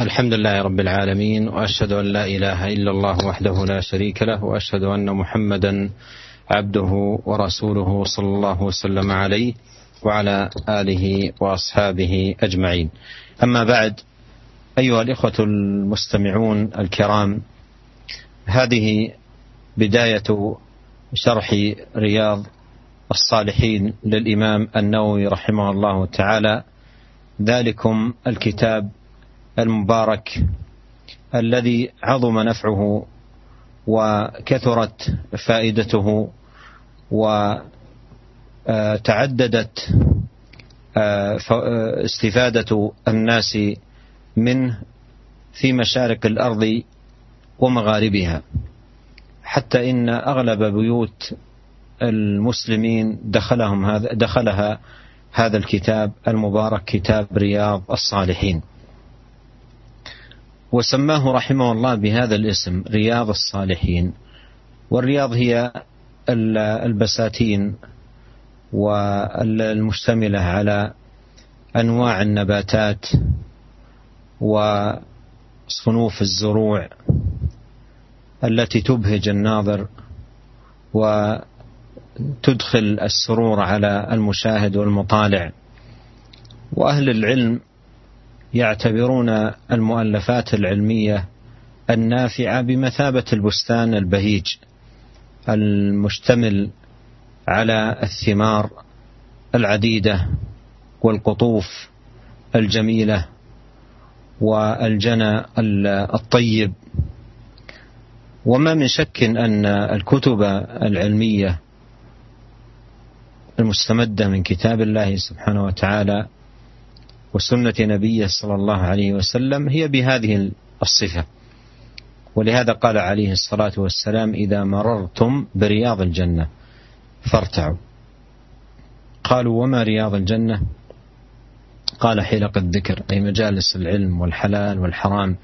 الحمد لله رب العالمين وأشهد أن لا إله إلا الله وحده لا شريك له وأشهد أن محمدا عبده ورسوله صلى الله وسلم عليه وعلى آله وأصحابه أجمعين. أما بعد أيها الإخوة المستمعون الكرام هذه بداية شرح رياض الصالحين للإمام النووي رحمه الله تعالى ذلكم الكتاب المبارك الذي عظم نفعه وكثرت فائدته وتعددت آه، آه، استفادة الناس منه في مشارق الأرض ومغاربها. حتى إن أغلب بيوت المسلمين دخلهم هذا دخلها هذا الكتاب المبارك كتاب رياض الصالحين. وسماه رحمه الله بهذا الاسم رياض الصالحين. والرياض هي البساتين والمشتملة على أنواع النباتات وصنوف الزروع التي تبهج الناظر وتدخل السرور على المشاهد والمطالع. وأهل العلم يعتبرون المؤلفات العلمية النافعة بمثابة البستان البهيج المشتمل على الثمار العديدة والقطوف الجميلة والجنى الطيب. وما من شك أن الكتب العلمية المستمدة من كتاب الله سبحانه وتعالى وسنة نبيه صلى الله عليه وسلم هي بهذه الصفة. ولهذا قال عليه الصلاة والسلام إذا مررتم برياض الجنة فارتعوا. قالوا وما رياض الجنة؟ قال حلق الذكر أي مجالس العلم والحلال والحرام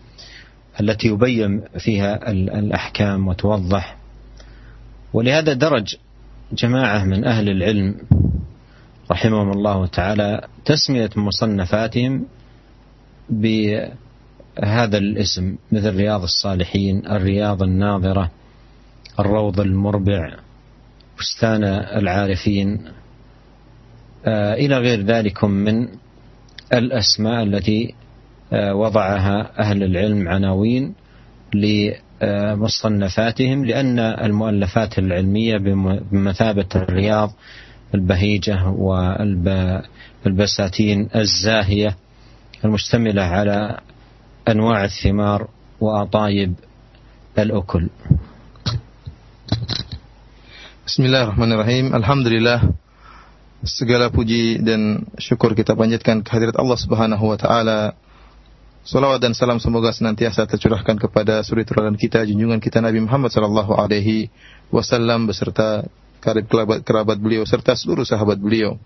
التي يبين فيها الأحكام وتوضح. ولهذا درج جماعة من أهل العلم رحمهم الله تعالى تسمية مصنفاتهم بهذا الاسم مثل رياض الصالحين الرياض الناظرة الروض المربع بستان العارفين آه، إلى غير ذلك من الأسماء التي آه، وضعها أهل العلم عناوين لمصنفاتهم لأن المؤلفات العلمية بمثابة الرياض البهيجة والبساتين الزاهية المشتملة على أنواع الثمار وأطايب الأكل Bismillahirrahmanirrahim. Alhamdulillah. Segala puji dan syukur kita panjatkan kehadirat Allah Subhanahu wa taala. Salawat dan salam semoga senantiasa tercurahkan kepada suri teladan kita junjungan kita Nabi Muhammad sallallahu alaihi wasallam beserta kerabat, kerabat beliau serta seluruh sahabat beliau.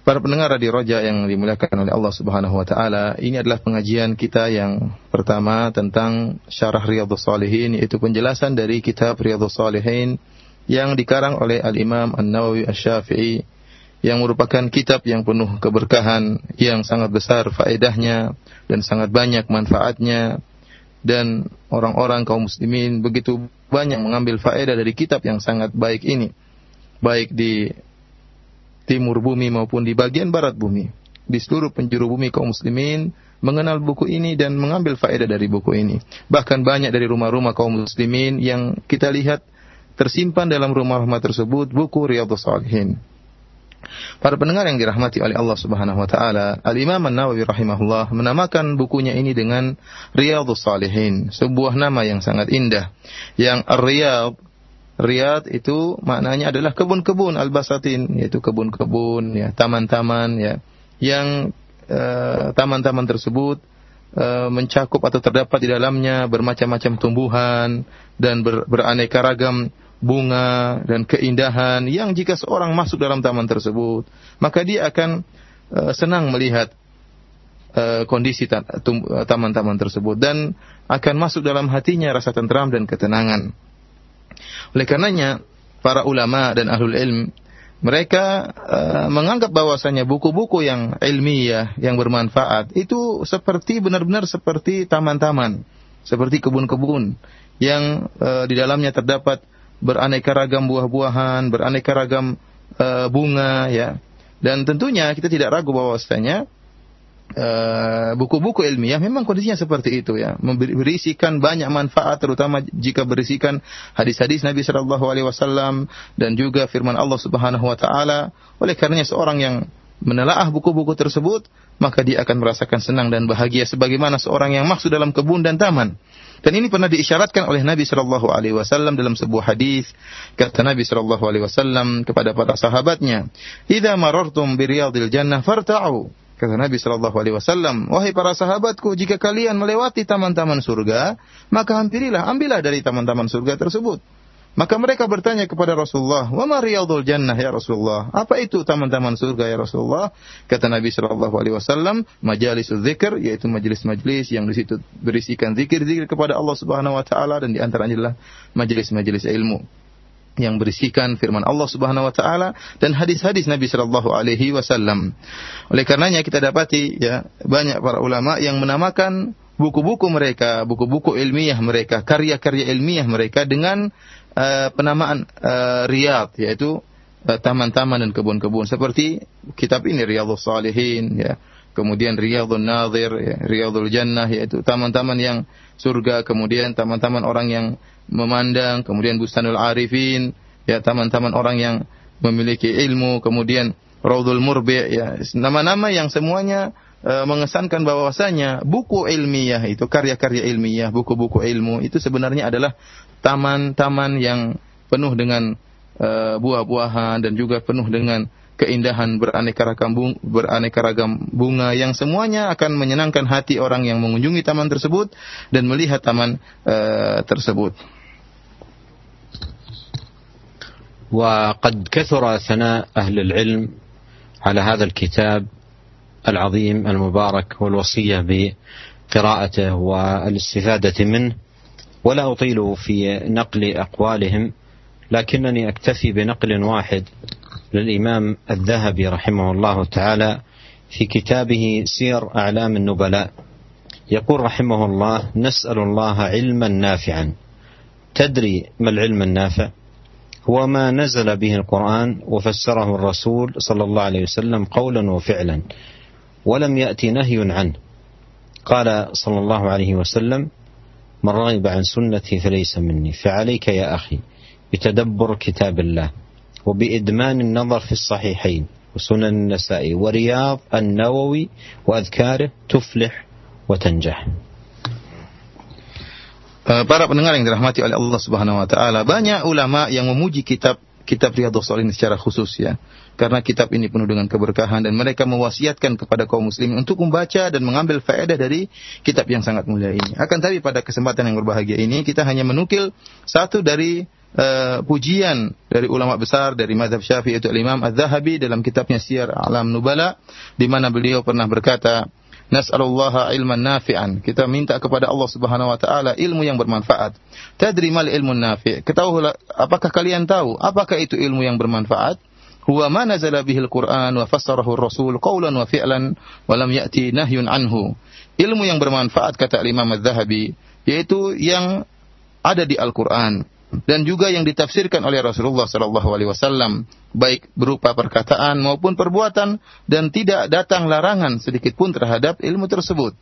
Para pendengar Radio Roja yang dimuliakan oleh Allah Subhanahu wa taala, ini adalah pengajian kita yang pertama tentang Syarah Riyadhus Shalihin yaitu penjelasan dari kitab Riyadhus Shalihin yang dikarang oleh Al-Imam An-Nawawi Asy-Syafi'i yang merupakan kitab yang penuh keberkahan, yang sangat besar faedahnya dan sangat banyak manfaatnya dan orang-orang kaum muslimin begitu banyak mengambil faedah dari kitab yang sangat baik ini. Baik di timur bumi maupun di bagian barat bumi. Di seluruh penjuru bumi kaum muslimin mengenal buku ini dan mengambil faedah dari buku ini. Bahkan banyak dari rumah-rumah kaum muslimin yang kita lihat tersimpan dalam rumah-rumah tersebut buku Riyadhus Shalihin Para pendengar yang dirahmati oleh Allah Subhanahu wa taala, Al-Imam An-Nawawi rahimahullah menamakan bukunya ini dengan Riyadhus Salihin, sebuah nama yang sangat indah. Yang Ar-Riyad Riyad itu maknanya adalah kebun-kebun al-basatin, yaitu kebun-kebun ya, taman-taman ya. Yang eh, taman-taman tersebut uh, mencakup atau terdapat di dalamnya bermacam-macam tumbuhan dan ber, beraneka ragam bunga dan keindahan yang jika seorang masuk dalam taman tersebut maka dia akan uh, senang melihat uh, kondisi eh, taman-taman tersebut dan akan masuk dalam hatinya rasa tentram dan ketenangan. Oleh karenanya para ulama dan ahlul ilm mereka uh, menganggap bahwasanya buku-buku yang ilmiah yang bermanfaat itu seperti benar-benar seperti taman-taman, seperti kebun-kebun yang uh, di dalamnya terdapat beraneka ragam buah-buahan, beraneka ragam uh, bunga ya. Dan tentunya kita tidak ragu bahwasanya Eh, buku-buku ilmiah memang kondisinya seperti itu ya, berisikan banyak manfaat terutama jika berisikan hadis-hadis Nabi Shallallahu alaihi wasallam dan juga firman Allah Subhanahu wa taala. Oleh karenanya seorang yang menelaah buku-buku tersebut, maka dia akan merasakan senang dan bahagia sebagaimana seorang yang masuk dalam kebun dan taman. Dan ini pernah diisyaratkan oleh Nabi Shallallahu Alaihi Wasallam dalam sebuah hadis kata Nabi Shallallahu Alaihi Wasallam kepada para sahabatnya, "Idza marartum bi riyadil jannah farta'u." Kata Nabi Shallallahu Alaihi Wasallam, wahai para sahabatku, jika kalian melewati taman-taman surga, maka hampirilah, ambillah dari taman-taman surga tersebut. Maka mereka bertanya kepada Rasulullah, "Wa ma riyadul jannah ya Rasulullah?" Apa itu taman-taman surga ya Rasulullah? Kata Nabi sallallahu alaihi wasallam, majalisul dzikr yaitu majelis-majelis yang di situ berisikan zikir-zikir kepada Allah Subhanahu wa taala dan di antaranya adalah majelis-majelis ilmu yang berisikan firman Allah Subhanahu wa taala dan hadis-hadis Nabi sallallahu alaihi wasallam. Oleh karenanya kita dapati ya banyak para ulama yang menamakan buku-buku mereka, buku-buku ilmiah mereka, karya-karya ilmiah mereka dengan uh, penamaan uh, riyad yaitu uh, taman-taman dan kebun-kebun. Seperti kitab ini Riyadhus Salihin ya. Kemudian Riyadhun Nadhir, ya, Riyadhul Jannah yaitu taman-taman yang surga, kemudian taman-taman orang yang memandang, kemudian Bustanul Arifin, ya taman-taman orang yang memiliki ilmu, kemudian Raudul Murbi, ya. Nama-nama yang semuanya mengesankan bahwasanya buku ilmiah itu karya-karya ilmiah, buku-buku ilmu itu sebenarnya adalah taman-taman yang penuh dengan e, buah-buahan dan juga penuh dengan keindahan beraneka ragam bunga, beraneka ragam bunga yang semuanya akan menyenangkan hati orang yang mengunjungi taman tersebut dan melihat taman uh, tersebut. وقد كثر ثناء أهل العلم على هذا الكتاب العظيم المبارك والوصية بقراءته والاستفادة منه ولا أطيل في نقل أقوالهم لكنني أكتفي بنقل واحد للإمام الذهبي رحمه الله تعالى في كتابه سير أعلام النبلاء. يقول رحمه الله نسأل الله علما نافعا. تدري ما العلم النافع؟ هو ما نزل به القرآن وفسره الرسول صلى الله عليه وسلم قولا وفعلا ولم يأتي نهي عنه. قال صلى الله عليه وسلم من رغب عن سنتي فليس مني. فعليك يا أخي بتدبر كتاب الله وبإدمان النظر في الصحيحين وسنن النسائي ورياض النووي وأذكاره تفلح وتنجح. Eh, para pendengar yang dirahmati oleh Allah Subhanahu wa taala, banyak ulama yang memuji kitab kitab Riyadhus Shalihin secara khusus ya. Karena kitab ini penuh dengan keberkahan dan mereka mewasiatkan kepada kaum muslimin untuk membaca dan mengambil faedah dari kitab yang sangat mulia ini. Akan tapi pada kesempatan yang berbahagia ini kita hanya menukil satu dari uh, pujian dari ulama besar dari mazhab Syafi'i itu Imam Az-Zahabi dalam kitabnya Syiar Alam Nubala di mana beliau pernah berkata Nas'alullaha ilman nafi'an. Kita minta kepada Allah Subhanahu wa taala ilmu yang bermanfaat. Tadri mal ilmu nafi'? Ketahuilah apakah kalian tahu apakah itu ilmu yang bermanfaat? Huwa ma nazala bihil Qur'an wa fassarahu Rasul qawlan wa fi'lan wa lam ya'ti nahyun anhu. Ilmu yang bermanfaat kata Imam Az-Zahabi yaitu yang ada di Al-Qur'an dan juga yang ditafsirkan oleh Rasulullah sallallahu alaihi wasallam baik berupa perkataan maupun perbuatan dan tidak datang larangan sedikit pun terhadap ilmu tersebut.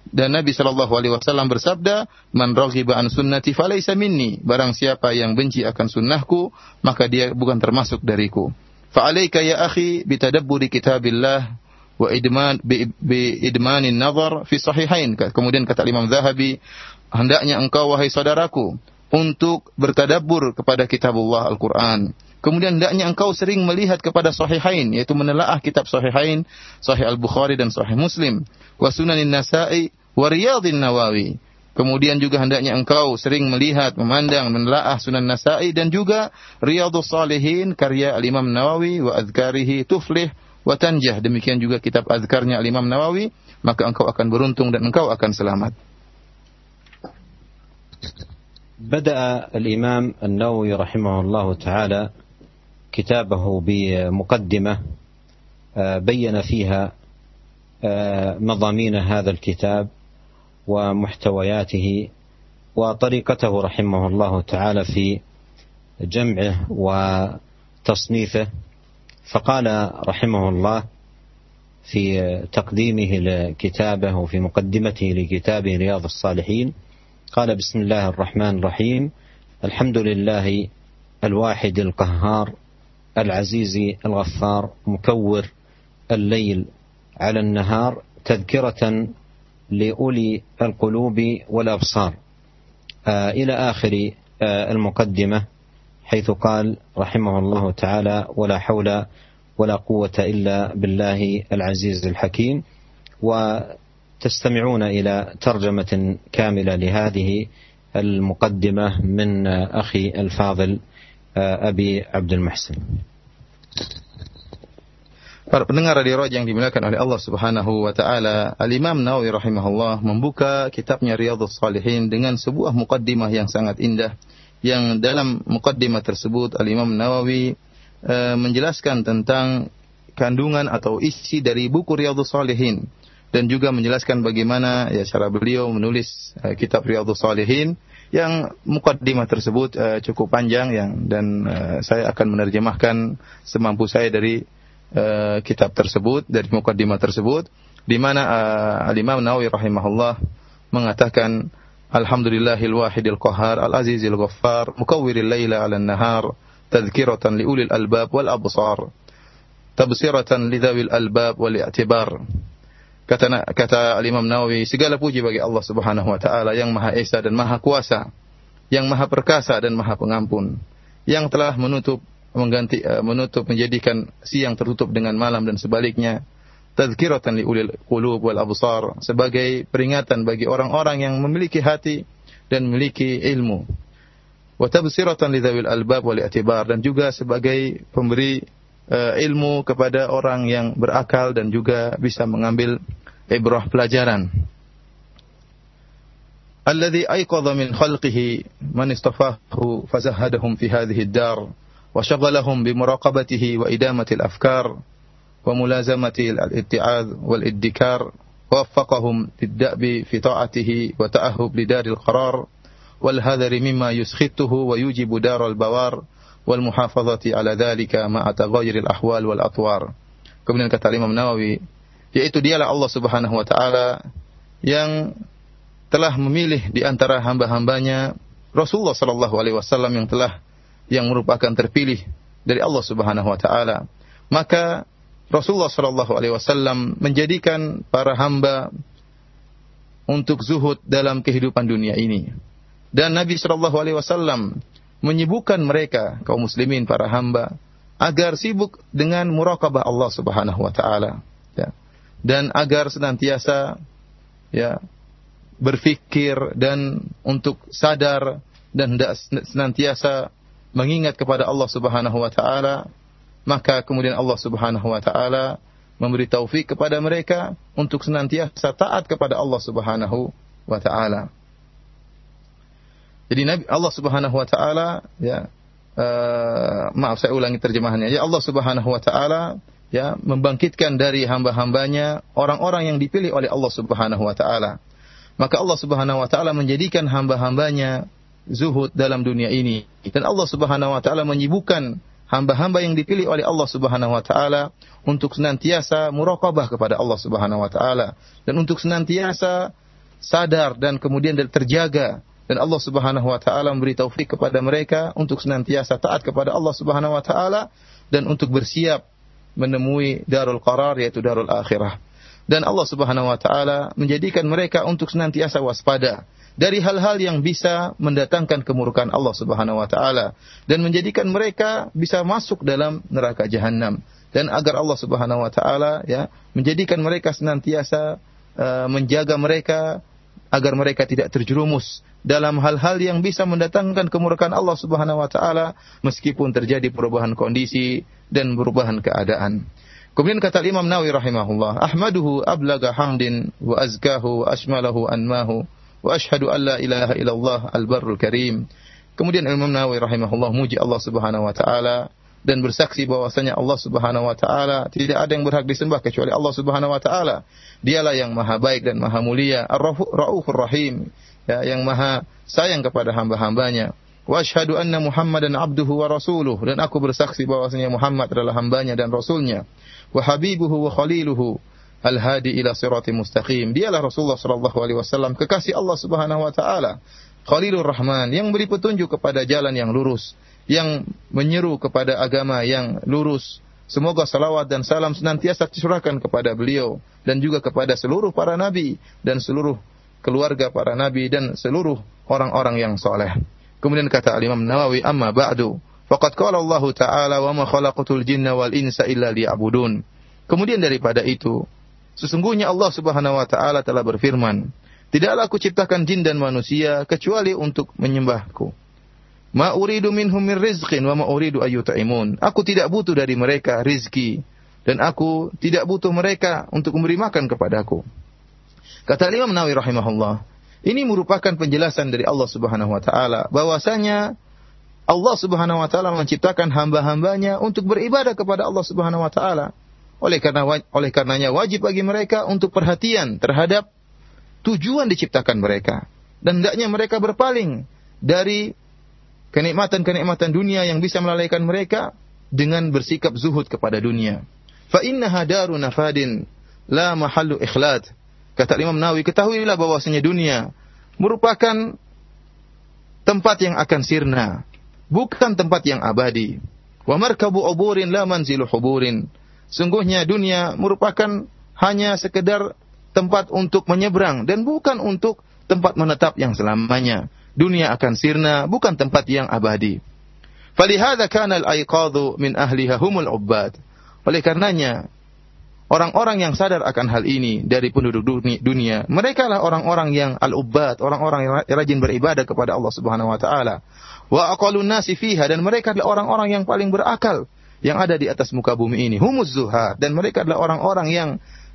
Dan Nabi Shallallahu Alaihi Wasallam bersabda, "Man raghiba an sunnati falaysa minni." Barang siapa yang benci akan sunnahku, maka dia bukan termasuk dariku. Fa'alaika ya akhi bitadabburi kitabillah wa idman bi idmanin nazar fi sahihain. Kemudian kata Imam Zahabi, hendaknya engkau wahai saudaraku untuk bertadabbur kepada kitabullah Al-Quran. Kemudian hendaknya engkau sering melihat kepada sahihain, yaitu menelaah kitab sahihain, sahih Al-Bukhari dan sahih Muslim, wa sunanin nasa'i, wa nawawi. Kemudian juga hendaknya engkau sering melihat, memandang, menelaah sunan nasa'i dan juga riyadhus salihin, karya Al-Imam Nawawi, wa azkarihi tuflih, wa tanjah. Demikian juga kitab azkarnya Al-Imam Nawawi, maka engkau akan beruntung dan engkau akan selamat. بدأ الإمام النووي رحمه الله تعالى كتابه بمقدمة بين فيها مضامين هذا الكتاب ومحتوياته وطريقته رحمه الله تعالى في جمعه وتصنيفه. فقال رحمه الله في تقديمه لكتابه وفي مقدمته لكتابه رياض الصالحين قال بسم الله الرحمن الرحيم. الحمد لله الواحد القهار العزيز الغفار مكور الليل على النهار تذكرة لأولي القلوب والأبصار. آه إلى آخر آه المقدمة حيث قال رحمه الله تعالى ولا حول ولا قوة إلا بالله العزيز الحكيم وتستمعون إلى ترجمة كاملة لهذه المقدمة من أخي الفاضل أبي عبد المحسن Para pendengar radio Raja yang dimuliakan oleh Allah Subhanahu wa taala, Al-Imam Nawawi rahimahullah membuka kitabnya Riyadhus Shalihin dengan sebuah mukaddimah yang sangat indah yang dalam mukaddimah tersebut Al-Imam Nawawi e, menjelaskan tentang kandungan atau isi dari buku Riyadhus Shalihin dan juga menjelaskan bagaimana ya cara beliau menulis e, kitab Riyadhus Shalihin yang mukaddimah tersebut e, cukup panjang yang dan e, saya akan menerjemahkan semampu saya dari uh, kitab tersebut dari mukaddimah tersebut di mana uh, Al-Imam Nawawi rahimahullah mengatakan Alhamdulillahil wahidil qahar al-azizil ghaffar mukawwiril laila 'alan nahar tadhkiratan li ulil albab wal absar tabsiratan lidawil albab wal i'tibar kata kata Al-Imam Nawawi segala puji bagi Allah Subhanahu wa taala yang Maha Esa dan Maha Kuasa yang Maha Perkasa dan Maha Pengampun yang telah menutup mengganti uh, menutup menjadikan siang tertutup dengan malam dan sebaliknya tazkiratan li ulil qulub wal absar sebagai peringatan bagi orang-orang yang memiliki hati dan memiliki ilmu. Wa tabsiratan li dzawil albab wal i'tibar dan juga sebagai pemberi uh, ilmu kepada orang yang berakal dan juga bisa mengambil ibrah pelajaran alladhi ayqadha min khalqihi man istafahu fazahadahum fi hadhihi ad-dar وشغلهم بمراقبته وإدامة الأفكار وملازمة الاتعاذ والادكار ووفقهم للدأب في طاعته وتأهب لدار القرار والهذر مما يسخطه ويوجب دار البوار والمحافظة على ذلك مع تغير الأحوال والأطوار. Kemudian kata Imam Nawawi yaitu dialah Allah Subhanahu wa taala yang telah memilih di antara hamba-hambanya Rasulullah sallallahu alaihi wasallam yang telah yang merupakan terpilih dari Allah Subhanahu wa taala. Maka Rasulullah sallallahu alaihi wasallam menjadikan para hamba untuk zuhud dalam kehidupan dunia ini. Dan Nabi sallallahu alaihi wasallam menyibukkan mereka kaum muslimin para hamba agar sibuk dengan muraqabah Allah Subhanahu wa taala ya. Dan agar senantiasa ya berfikir dan untuk sadar dan senantiasa mengingat kepada Allah Subhanahu wa taala, maka kemudian Allah Subhanahu wa taala memberi taufik kepada mereka untuk senantiasa taat kepada Allah Subhanahu wa taala. Jadi Nabi Allah Subhanahu wa taala ya uh, maaf saya ulangi terjemahannya. Ya Allah Subhanahu wa taala ya membangkitkan dari hamba-hambanya orang-orang yang dipilih oleh Allah Subhanahu wa taala. Maka Allah Subhanahu wa taala menjadikan hamba-hambanya zuhud dalam dunia ini. Dan Allah Subhanahu wa taala menyibukkan hamba-hamba yang dipilih oleh Allah Subhanahu wa taala untuk senantiasa muraqabah kepada Allah Subhanahu wa taala dan untuk senantiasa sadar dan kemudian terjaga dan Allah Subhanahu wa taala memberi taufik kepada mereka untuk senantiasa taat kepada Allah Subhanahu wa taala dan untuk bersiap menemui darul qarar yaitu darul akhirah. Dan Allah Subhanahu wa taala menjadikan mereka untuk senantiasa waspada dari hal-hal yang bisa mendatangkan kemurkaan Allah Subhanahu wa taala dan menjadikan mereka bisa masuk dalam neraka jahanam dan agar Allah Subhanahu wa taala ya menjadikan mereka senantiasa uh, menjaga mereka agar mereka tidak terjerumus dalam hal-hal yang bisa mendatangkan kemurkaan Allah Subhanahu wa taala meskipun terjadi perubahan kondisi dan perubahan keadaan. Kemudian kata Imam Nawawi rahimahullah, ahmaduhu ablaga hamdin wa azkahu ashmalahu anmahu wa ashhadu an la ilaha illallah al-barrul karim. Kemudian Imam Nawawi rahimahullah muji Allah Subhanahu wa taala dan bersaksi bahwasanya Allah Subhanahu wa taala tidak ada yang berhak disembah kecuali Allah Subhanahu wa taala. Dialah yang maha baik dan maha mulia, Ar-Raufur Rahim, ya, yang maha sayang kepada hamba-hambanya. Wa asyhadu anna Muhammadan abduhu wa rasuluh dan aku bersaksi bahwasanya Muhammad adalah hambanya dan rasulnya. Wa habibuhu wa khaliluhu al-hadi ila sirati mustaqim. Dialah Rasulullah sallallahu alaihi wasallam kekasih Allah Subhanahu wa taala. Khalilur Rahman yang beri petunjuk kepada jalan yang lurus yang menyeru kepada agama yang lurus. Semoga salawat dan salam senantiasa dicurahkan kepada beliau dan juga kepada seluruh para nabi dan seluruh keluarga para nabi dan seluruh orang-orang yang soleh. Kemudian kata Imam Nawawi, amma ba'du. Faqad qala Allah Ta'ala wa ma khalaqatul jinna wal insa illa liya'budun. Kemudian daripada itu, sesungguhnya Allah Subhanahu wa taala telah berfirman, "Tidaklah aku ciptakan jin dan manusia kecuali untuk menyembahku." Ma uridu minhum min rizqin wa ma uridu ayyutaimun. Aku tidak butuh dari mereka rizki dan aku tidak butuh mereka untuk memberi makan kepadaku. Kata Imam Nawawi rahimahullah, ini merupakan penjelasan dari Allah Subhanahu wa taala bahwasanya Allah Subhanahu wa taala menciptakan hamba-hambanya untuk beribadah kepada Allah Subhanahu wa taala. Oleh karena oleh karenanya wajib bagi mereka untuk perhatian terhadap tujuan diciptakan mereka dan hendaknya mereka berpaling dari kenikmatan-kenikmatan dunia yang bisa melalaikan mereka dengan bersikap zuhud kepada dunia. Fa inna hadaru nafadin la mahallu. Kata Imam Nawawi, ketahuilah bahwasanya dunia merupakan tempat yang akan sirna, bukan tempat yang abadi. Wa markabu uburin la manzilu huburin. Sungguhnya dunia merupakan hanya sekedar tempat untuk menyeberang dan bukan untuk tempat menetap yang selamanya dunia akan sirna, bukan tempat yang abadi. Falihada kana al-aiqadhu min ahliha humul ubbad. Oleh karenanya, orang-orang yang sadar akan hal ini dari penduduk dunia, mereka lah orang-orang yang al-ubbat, orang-orang yang rajin beribadah kepada Allah Subhanahu wa taala. Wa aqalun nasi fiha dan mereka adalah orang-orang yang paling berakal yang ada di atas muka bumi ini. Humuzuha dan mereka adalah orang-orang yang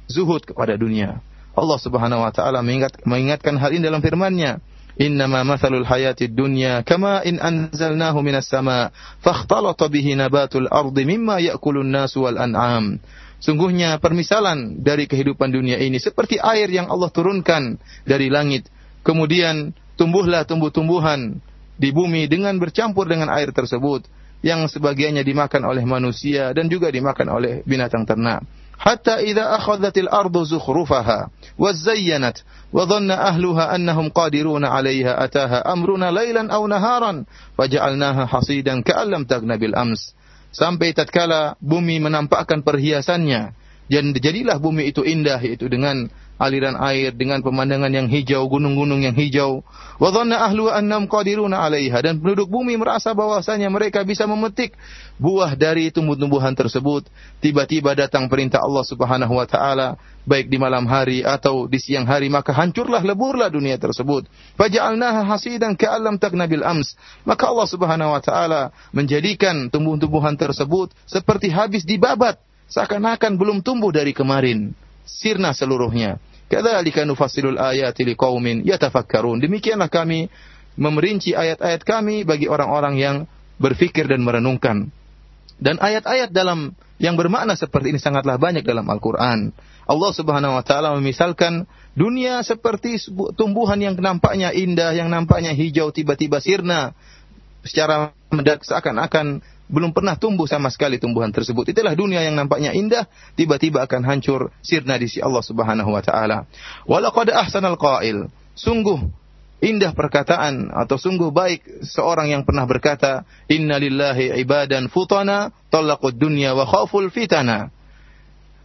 zuhud kepada dunia. Allah Subhanahu wa taala mengingat, mengingatkan hal ini dalam firman-Nya. Innama mathalul hayatid dunya kama in anzalnahu minas sama fakhtalata bihi nabatul ardi mimma ya'kulun nasu wal an'am Sungguhnya permisalan dari kehidupan dunia ini seperti air yang Allah turunkan dari langit. Kemudian tumbuhlah tumbuh-tumbuhan di bumi dengan bercampur dengan air tersebut yang sebagiannya dimakan oleh manusia dan juga dimakan oleh binatang ternak. Hatta idza akhadhatil ardu zukhrufaha wa zayyanat wa dhanna ahluha annahum qadiruna 'alayha ataha amruna laylan au naharan faja'alnaha hasidan ka'allam tagna bil ams sampai tatkala bumi menampakkan perhiasannya dan jadilah bumi itu indah yaitu dengan aliran air dengan pemandangan yang hijau, gunung-gunung yang hijau. Wa dhanna ahlu annam qadiruna 'alaiha dan penduduk bumi merasa bahwasanya mereka bisa memetik buah dari tumbuh-tumbuhan tersebut. Tiba-tiba datang perintah Allah Subhanahu wa taala baik di malam hari atau di siang hari maka hancurlah leburlah dunia tersebut. Faja'alnaha hasidan ka'allam tagnabil ams. Maka Allah Subhanahu wa taala menjadikan tumbuh-tumbuhan tersebut seperti habis dibabat seakan-akan belum tumbuh dari kemarin sirna seluruhnya. Kadzalika nufassilul ayati liqaumin yatafakkarun. Demikianlah kami memerinci ayat-ayat kami bagi orang-orang yang berfikir dan merenungkan. Dan ayat-ayat dalam yang bermakna seperti ini sangatlah banyak dalam Al-Qur'an. Allah Subhanahu wa taala memisalkan dunia seperti tumbuhan yang nampaknya indah, yang nampaknya hijau tiba-tiba sirna secara mendadak seakan-akan belum pernah tumbuh sama sekali tumbuhan tersebut. Itulah dunia yang nampaknya indah, tiba-tiba akan hancur sirna di sisi Allah Subhanahu wa taala. Walaqad ahsanal qail. Sungguh indah perkataan atau sungguh baik seorang yang pernah berkata, "Inna lillahi ibadan futana talaqud dunya wa khaful fitana."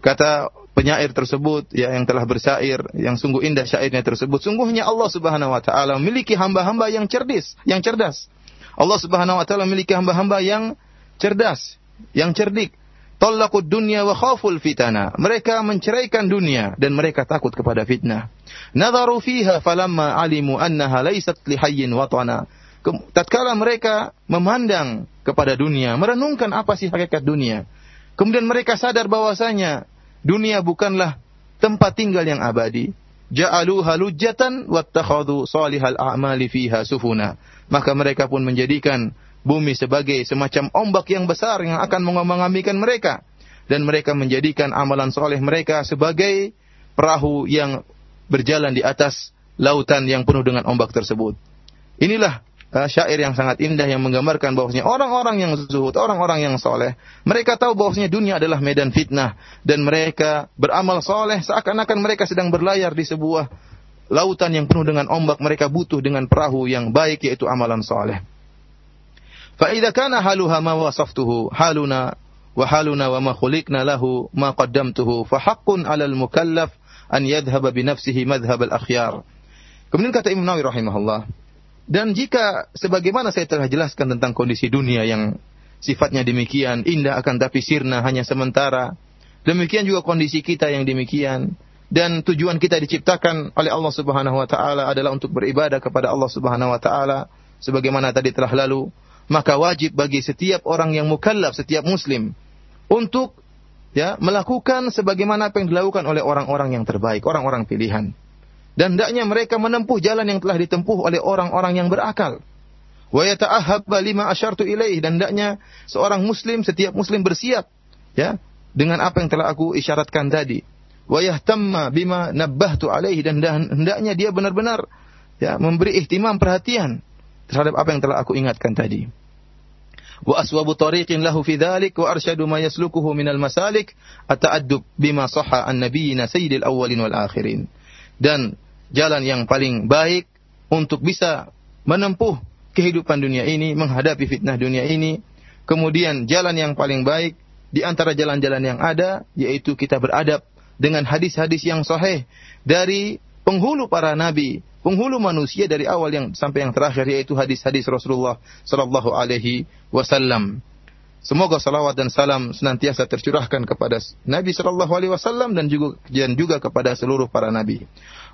Kata penyair tersebut ya yang telah bersair yang sungguh indah syairnya tersebut sungguhnya Allah Subhanahu wa taala memiliki hamba-hamba yang cerdas yang cerdas Allah Subhanahu wa taala memiliki hamba-hamba yang cerdas, yang cerdik. Tallaqud dunya wa fitana. Mereka menceraikan dunia dan mereka takut kepada fitnah. Nadharu fiha falamma alimu annaha laysat lihayyin watana. Tatkala mereka memandang kepada dunia, merenungkan apa sih hakikat dunia. Kemudian mereka sadar bahwasanya dunia bukanlah tempat tinggal yang abadi. Ja'aluha lujjatan wattakhadhu salihal a'mali fiha sufuna. Maka mereka pun menjadikan bumi sebagai semacam ombak yang besar yang akan mengambikan mereka dan mereka menjadikan amalan soleh mereka sebagai perahu yang berjalan di atas lautan yang penuh dengan ombak tersebut. Inilah uh, syair yang sangat indah yang menggambarkan bahwasanya orang-orang yang zuhud, orang-orang yang soleh, mereka tahu bahwasanya dunia adalah medan fitnah dan mereka beramal soleh seakan-akan mereka sedang berlayar di sebuah lautan yang penuh dengan ombak. Mereka butuh dengan perahu yang baik yaitu amalan soleh. فإذا كان حالها ما وصفته حالنا وحالنا وما haluna له ما قدمته فحق على المكلف أن يذهب 'alal mukallaf an yadhhaba. Kemudian kata Imam Nawawi rahimahullah, dan jika sebagaimana saya telah jelaskan tentang kondisi dunia yang sifatnya demikian, indah akan tapi sirna hanya sementara. Demikian juga kondisi kita yang demikian dan tujuan kita diciptakan oleh Allah Subhanahu wa taala adalah untuk beribadah kepada Allah Subhanahu wa taala sebagaimana tadi telah lalu maka wajib bagi setiap orang yang mukallaf, setiap muslim untuk ya melakukan sebagaimana apa yang dilakukan oleh orang-orang yang terbaik, orang-orang pilihan. Dan hendaknya mereka menempuh jalan yang telah ditempuh oleh orang-orang yang berakal. Wa yata'ahabba lima asyartu ilaih dan hendaknya seorang muslim setiap muslim bersiap ya dengan apa yang telah aku isyaratkan tadi. Wa yahtamma bima nabbahtu alaihi dan hendaknya dia benar-benar ya memberi ihtimam perhatian terhadap apa yang telah aku ingatkan tadi wa aswabu tariqin lahu fi dhalik wa arsyadu ma yaslukuhu minal masalik ata'addub bima sahha an nabiyina dan jalan yang paling baik untuk bisa menempuh kehidupan dunia ini menghadapi fitnah dunia ini kemudian jalan yang paling baik di antara jalan-jalan yang ada yaitu kita beradab dengan hadis-hadis yang sahih dari penghulu para nabi penghulu manusia dari awal yang sampai yang terakhir yaitu hadis-hadis Rasulullah sallallahu alaihi wasallam. Semoga salawat dan salam senantiasa tercurahkan kepada Nabi sallallahu alaihi wasallam dan juga dan juga kepada seluruh para nabi.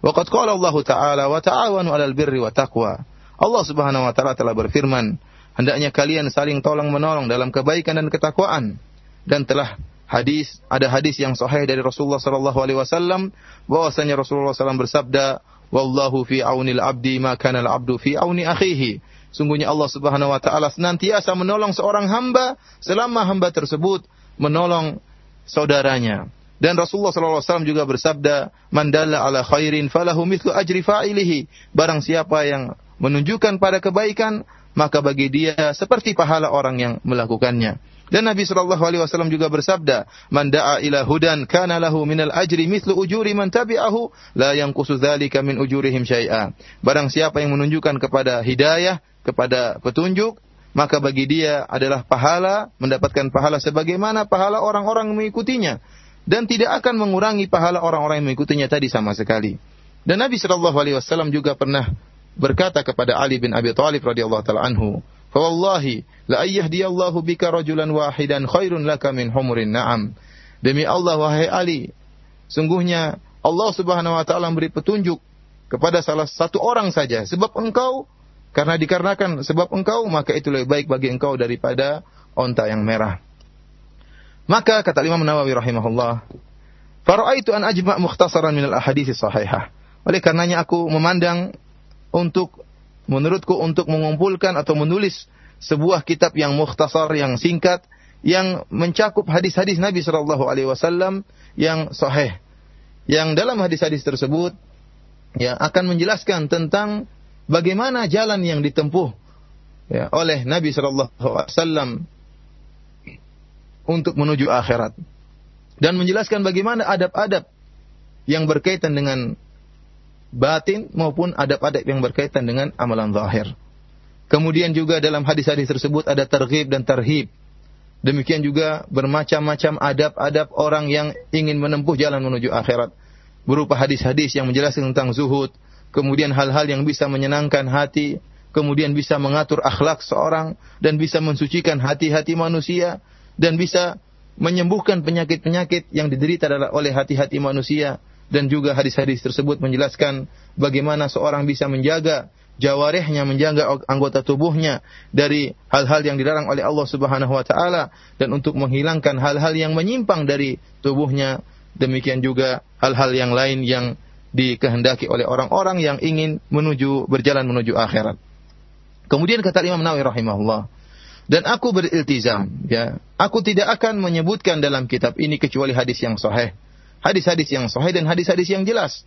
Waqad qala Allah taala wa ta'awanu 'alal birri wa taqwa. Allah Subhanahu wa taala telah berfirman, hendaknya kalian saling tolong menolong dalam kebaikan dan ketakwaan dan telah hadis ada hadis yang sahih dari Rasulullah sallallahu alaihi wasallam bahwasanya Rasulullah SAW bersabda Wallahu fi aunil abdi ma kana al abdu fi auni akhihi. Sungguhnya Allah Subhanahu wa taala senantiasa menolong seorang hamba selama hamba tersebut menolong saudaranya. Dan Rasulullah SAW juga bersabda, "Man dalla ala khairin falahu mithlu ajri fa'ilihi." Barang siapa yang menunjukkan pada kebaikan, maka bagi dia seperti pahala orang yang melakukannya. Dan Nabi Shallallahu Alaihi Wasallam juga bersabda, "Man da'a ila hudan kana lahu minal ajri mithlu ujuri man tabi'ahu la yanqusu dzalika min ujurihim syai'a." Barang siapa yang menunjukkan kepada hidayah, kepada petunjuk, maka bagi dia adalah pahala, mendapatkan pahala sebagaimana pahala orang-orang mengikutinya dan tidak akan mengurangi pahala orang-orang yang mengikutinya tadi sama sekali. Dan Nabi Shallallahu Alaihi Wasallam juga pernah berkata kepada Ali bin Abi Thalib radhiyallahu taala anhu, Fawallahi la ayyahdiyallahu bika rajulan wahidan khairun laka min humurin na'am. Demi Allah wahai Ali, sungguhnya Allah Subhanahu wa taala memberi petunjuk kepada salah satu orang saja sebab engkau karena dikarenakan sebab engkau maka itu lebih baik bagi engkau daripada onta yang merah. Maka kata Imam Nawawi rahimahullah, "Fara'aitu an ajma' mukhtasaran min al-ahadits sahihah." Oleh karenanya aku memandang untuk menurutku untuk mengumpulkan atau menulis sebuah kitab yang mukhtasar, yang singkat, yang mencakup hadis-hadis Nabi Shallallahu Alaihi Wasallam yang sahih. Yang dalam hadis-hadis tersebut ya akan menjelaskan tentang bagaimana jalan yang ditempuh ya, oleh Nabi Shallallahu Alaihi Wasallam untuk menuju akhirat dan menjelaskan bagaimana adab-adab yang berkaitan dengan batin maupun adab-adab yang berkaitan dengan amalan zahir. Kemudian juga dalam hadis-hadis tersebut ada terghib dan tarhib. Demikian juga bermacam-macam adab-adab orang yang ingin menempuh jalan menuju akhirat. Berupa hadis-hadis yang menjelaskan tentang zuhud, kemudian hal-hal yang bisa menyenangkan hati, kemudian bisa mengatur akhlak seorang dan bisa mensucikan hati-hati manusia dan bisa menyembuhkan penyakit-penyakit yang diderita oleh hati-hati manusia dan juga hadis-hadis tersebut menjelaskan bagaimana seorang bisa menjaga jawarihnya, menjaga anggota tubuhnya dari hal-hal yang dilarang oleh Allah Subhanahu wa taala dan untuk menghilangkan hal-hal yang menyimpang dari tubuhnya. Demikian juga hal-hal yang lain yang dikehendaki oleh orang-orang yang ingin menuju berjalan menuju akhirat. Kemudian kata Imam Nawawi rahimahullah, Dan aku beriltizam, ya. Aku tidak akan menyebutkan dalam kitab ini kecuali hadis yang sahih. Hadis-hadis yang sahih dan hadis-hadis yang jelas.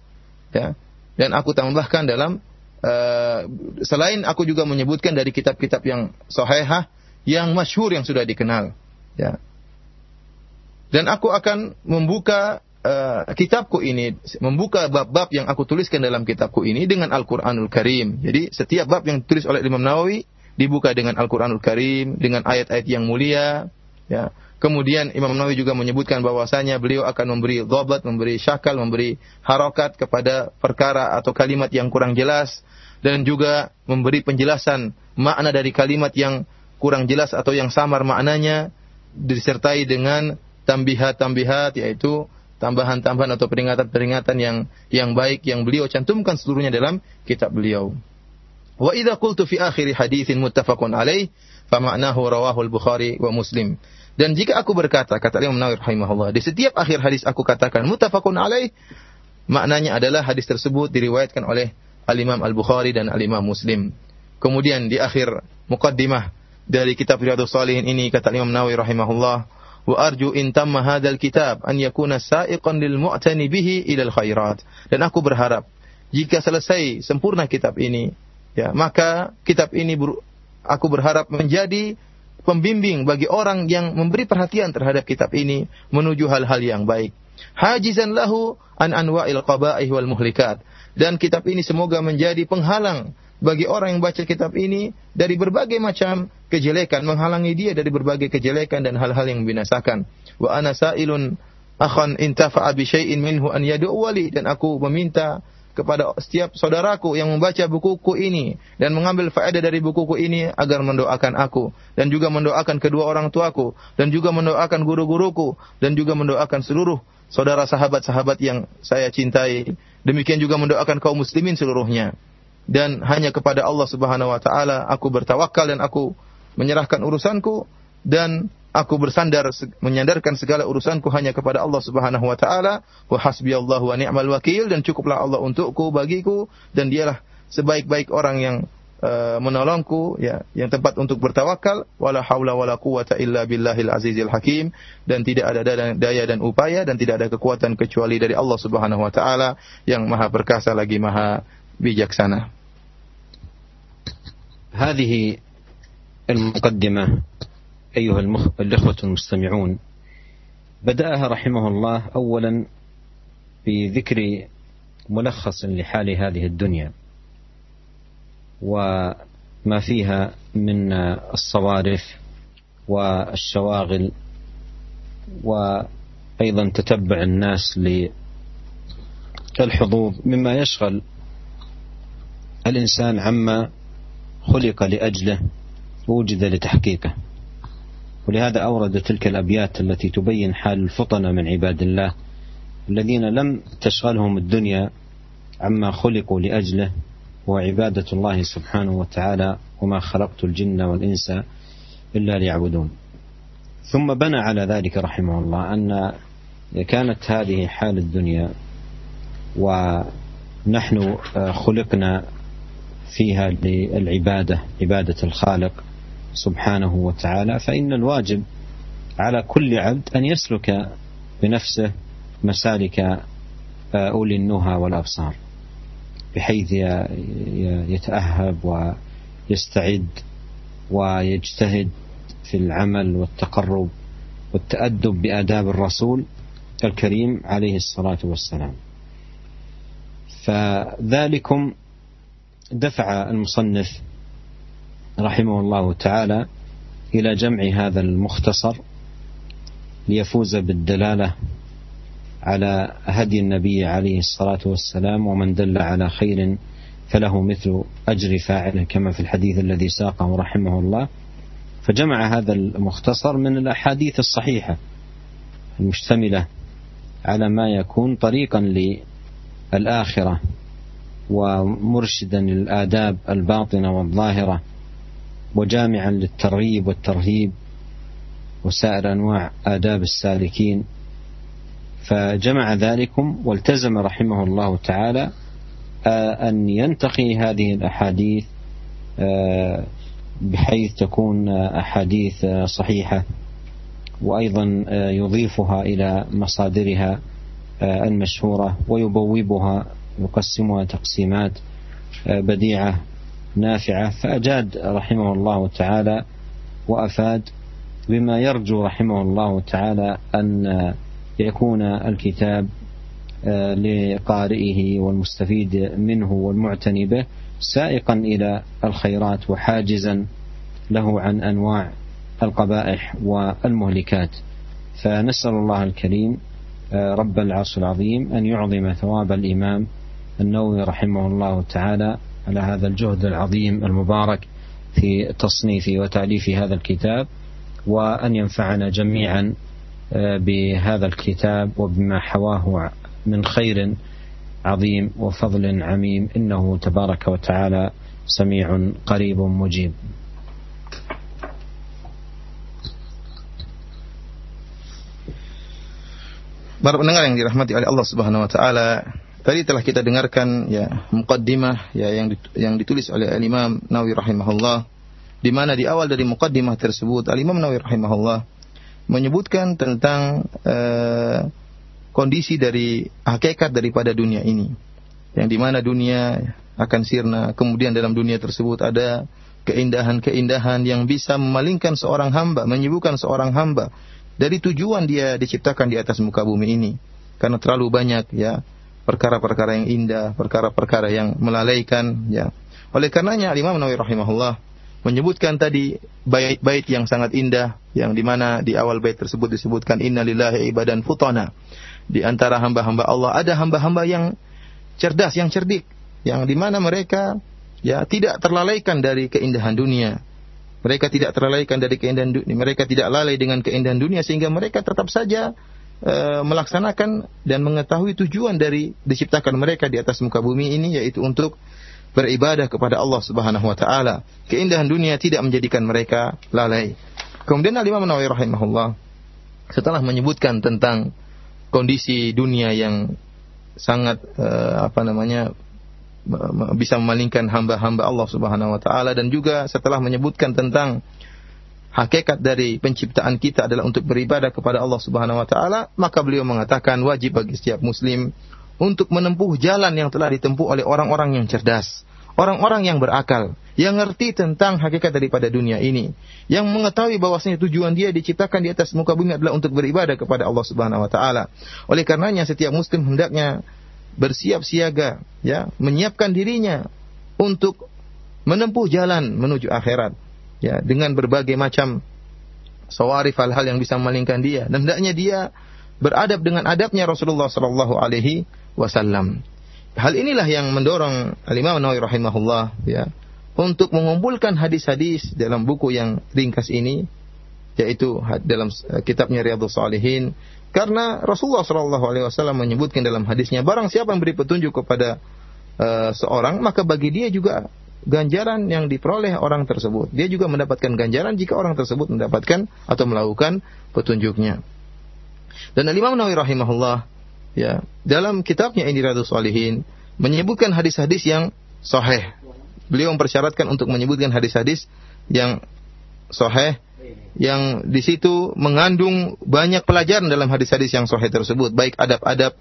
Ya. Dan aku tambahkan dalam uh, selain aku juga menyebutkan dari kitab-kitab yang sahihah yang masyhur yang sudah dikenal. Ya. Dan aku akan membuka uh, kitabku ini, membuka bab-bab yang aku tuliskan dalam kitabku ini dengan Al-Qur'anul Karim. Jadi setiap bab yang ditulis oleh Imam Nawawi dibuka dengan Al-Qur'anul Karim, dengan ayat-ayat yang mulia, ya. Kemudian Imam Nawawi juga menyebutkan bahwasanya beliau akan memberi dhabat, memberi syakal, memberi harokat kepada perkara atau kalimat yang kurang jelas dan juga memberi penjelasan makna dari kalimat yang kurang jelas atau yang samar maknanya disertai dengan tambihat-tambihat yaitu tambahan-tambahan atau peringatan-peringatan yang yang baik yang beliau cantumkan seluruhnya dalam kitab beliau. Wa idza qultu fi akhir haditsin muttafaqun alaih fa ma'nahu rawahu al-Bukhari wa Muslim. Dan jika aku berkata kata Imam Nawawi rahimahullah di setiap akhir hadis aku katakan muttafaqun alaih maknanya adalah hadis tersebut diriwayatkan oleh Al-Imam Al-Bukhari dan Al-Imam Muslim. Kemudian di akhir muqaddimah dari kitab Riyadhus Shalihin ini kata Imam Nawawi rahimahullah wa arju in tamma hadzal kitab an yakuna sa'iqan lil mu'tani bihi ila al khairat. Dan aku berharap jika selesai sempurna kitab ini Ya, maka kitab ini aku berharap menjadi pembimbing bagi orang yang memberi perhatian terhadap kitab ini menuju hal-hal yang baik. Hajizan lahu an anwa'il qaba'ih wal muhlikat. Dan kitab ini semoga menjadi penghalang bagi orang yang baca kitab ini dari berbagai macam kejelekan, menghalangi dia dari berbagai kejelekan dan hal-hal yang membinasakan. Wa ana sa'ilun akhan intafa'a bi syai'in minhu an yad'u dan aku meminta kepada setiap saudaraku yang membaca bukuku ini dan mengambil faedah dari bukuku ini agar mendoakan aku dan juga mendoakan kedua orang tuaku dan juga mendoakan guru-guruku dan juga mendoakan seluruh saudara sahabat-sahabat yang saya cintai. Demikian juga mendoakan kaum muslimin seluruhnya. Dan hanya kepada Allah Subhanahu wa taala aku bertawakal dan aku menyerahkan urusanku dan aku bersandar menyandarkan segala urusanku hanya kepada Allah Subhanahu wa taala wa hasbiyallahu wa ni'mal wakil dan cukuplah Allah untukku bagiku dan dialah sebaik-baik orang yang uh, menolongku ya yang tempat untuk bertawakal wala haula wala quwata illa billahil azizil hakim dan tidak ada daya dan upaya dan tidak ada kekuatan kecuali dari Allah Subhanahu wa taala yang maha perkasa lagi maha bijaksana. هذه المقدمة أيها الأخوة المستمعون بدأها رحمه الله أولا بذكر ملخص لحال هذه الدنيا وما فيها من الصوارف والشواغل وأيضا تتبع الناس للحظوظ مما يشغل الإنسان عما خلق لأجله ووجد لتحقيقه. ولهذا أورد تلك الأبيات التي تبين حال الفطنة من عباد الله الذين لم تشغلهم الدنيا عما خلقوا لأجله وعبادة الله سبحانه وتعالى وما خلقت الجن والإنس إلا ليعبدون. ثم بنى على ذلك رحمه الله أن كانت هذه حال الدنيا ونحن خلقنا فيها للعبادة عبادة الخالق. سبحانه وتعالى فإن الواجب على كل عبد أن يسلك بنفسه مسالك آه، أولي النهى والأبصار بحيث يتأهب ويستعد ويجتهد في العمل والتقرب والتأدب بآداب الرسول الكريم عليه الصلاة والسلام. فذلكم دفع المصنف رحمه الله تعالى إلى جمع هذا المختصر ليفوز بالدلالة على هدي النبي عليه الصلاة والسلام ومن دل على خير فله مثل أجر فاعله كما في الحديث الذي ساقه رحمه الله فجمع هذا المختصر من الأحاديث الصحيحة المشتملة على ما يكون طريقا للآخرة ومرشدا للآداب الباطنة والظاهرة. وجامعا للترغيب والترهيب وسائر أنواع آداب السالكين فجمع ذلكم والتزم رحمه الله تعالى آه، أن ينتقي هذه الأحاديث آه، بحيث تكون أحاديث صحيحة وأيضا يضيفها إلى مصادرها المشهورة ويبوبها يقسمها تقسيمات بديعة نافعة فأجاد رحمه الله تعالى وأفاد بما يرجو رحمه الله تعالى أن يكون الكتاب لقارئه والمستفيد منه والمعتني به سائقا إلى الخيرات وحاجزا له عن أنواع القبائح والمهلكات. فنسأل الله الكريم رب العرش العظيم أن يعظم ثواب الإمام النووي رحمه الله تعالى على هذا الجهد العظيم المبارك في تصنيف وتأليف هذا الكتاب وأن ينفعنا جميعا بهذا الكتاب وبما حواه من خير عظيم وفضل عميم إنه تبارك وتعالى سميع قريب مجيب. Para pendengar yang dirahmati oleh Allah Subhanahu wa taala, tadi telah kita dengarkan ya muqaddimah ya yang yang ditulis oleh Al Imam Nawawi rahimahullah di mana di awal dari muqaddimah tersebut Al Imam Nawawi rahimahullah menyebutkan tentang uh, kondisi dari hakikat daripada dunia ini. Yang di mana dunia akan sirna, kemudian dalam dunia tersebut ada keindahan-keindahan yang bisa memalingkan seorang hamba, menyibukkan seorang hamba dari tujuan dia diciptakan di atas muka bumi ini. Karena terlalu banyak ya perkara-perkara yang indah, perkara-perkara yang melalaikan ya. Oleh karenanya Imam Nawawi rahimahullah menyebutkan tadi bait-bait yang sangat indah yang di mana di awal bait tersebut disebutkan innalillahi ibadan futana di antara hamba-hamba Allah ada hamba-hamba yang cerdas, yang cerdik, yang di mana mereka ya tidak terlalaikan dari keindahan dunia. Mereka tidak terlalaikan dari keindahan dunia, mereka tidak lalai dengan keindahan dunia sehingga mereka tetap saja e, melaksanakan dan mengetahui tujuan dari diciptakan mereka di atas muka bumi ini yaitu untuk beribadah kepada Allah Subhanahu wa taala. Keindahan dunia tidak menjadikan mereka lalai. Kemudian Al Imam Nawawi rahimahullah setelah menyebutkan tentang kondisi dunia yang sangat uh, apa namanya bisa memalingkan hamba-hamba Allah Subhanahu wa taala dan juga setelah menyebutkan tentang hakikat dari penciptaan kita adalah untuk beribadah kepada Allah Subhanahu wa taala, maka beliau mengatakan wajib bagi setiap muslim untuk menempuh jalan yang telah ditempuh oleh orang-orang yang cerdas orang-orang yang berakal, yang ngerti tentang hakikat daripada dunia ini, yang mengetahui bahwasanya tujuan dia diciptakan di atas muka bumi adalah untuk beribadah kepada Allah Subhanahu wa taala. Oleh karenanya setiap muslim hendaknya bersiap siaga, ya, menyiapkan dirinya untuk menempuh jalan menuju akhirat, ya, dengan berbagai macam sawarif hal-hal yang bisa memalingkan dia dan hendaknya dia beradab dengan adabnya Rasulullah sallallahu alaihi wasallam. Hal inilah yang mendorong Al-Imam Nawawi rahimahullah ya untuk mengumpulkan hadis-hadis dalam buku yang ringkas ini yaitu dalam eh, kitabnya Riyadhus Shalihin karena Rasulullah Shallallahu alaihi wasallam menyebutkan dalam hadisnya barang siapa yang beri petunjuk kepada uh, seorang maka bagi dia juga ganjaran yang diperoleh orang tersebut. Dia juga mendapatkan ganjaran jika orang tersebut mendapatkan atau melakukan petunjuknya. Dan Al-Imam Nawawi rahimahullah ya dalam kitabnya ini Radus Salihin menyebutkan hadis-hadis yang sahih. Beliau mempersyaratkan untuk menyebutkan hadis-hadis yang sahih yang di situ mengandung banyak pelajaran dalam hadis-hadis yang sahih tersebut, baik adab-adab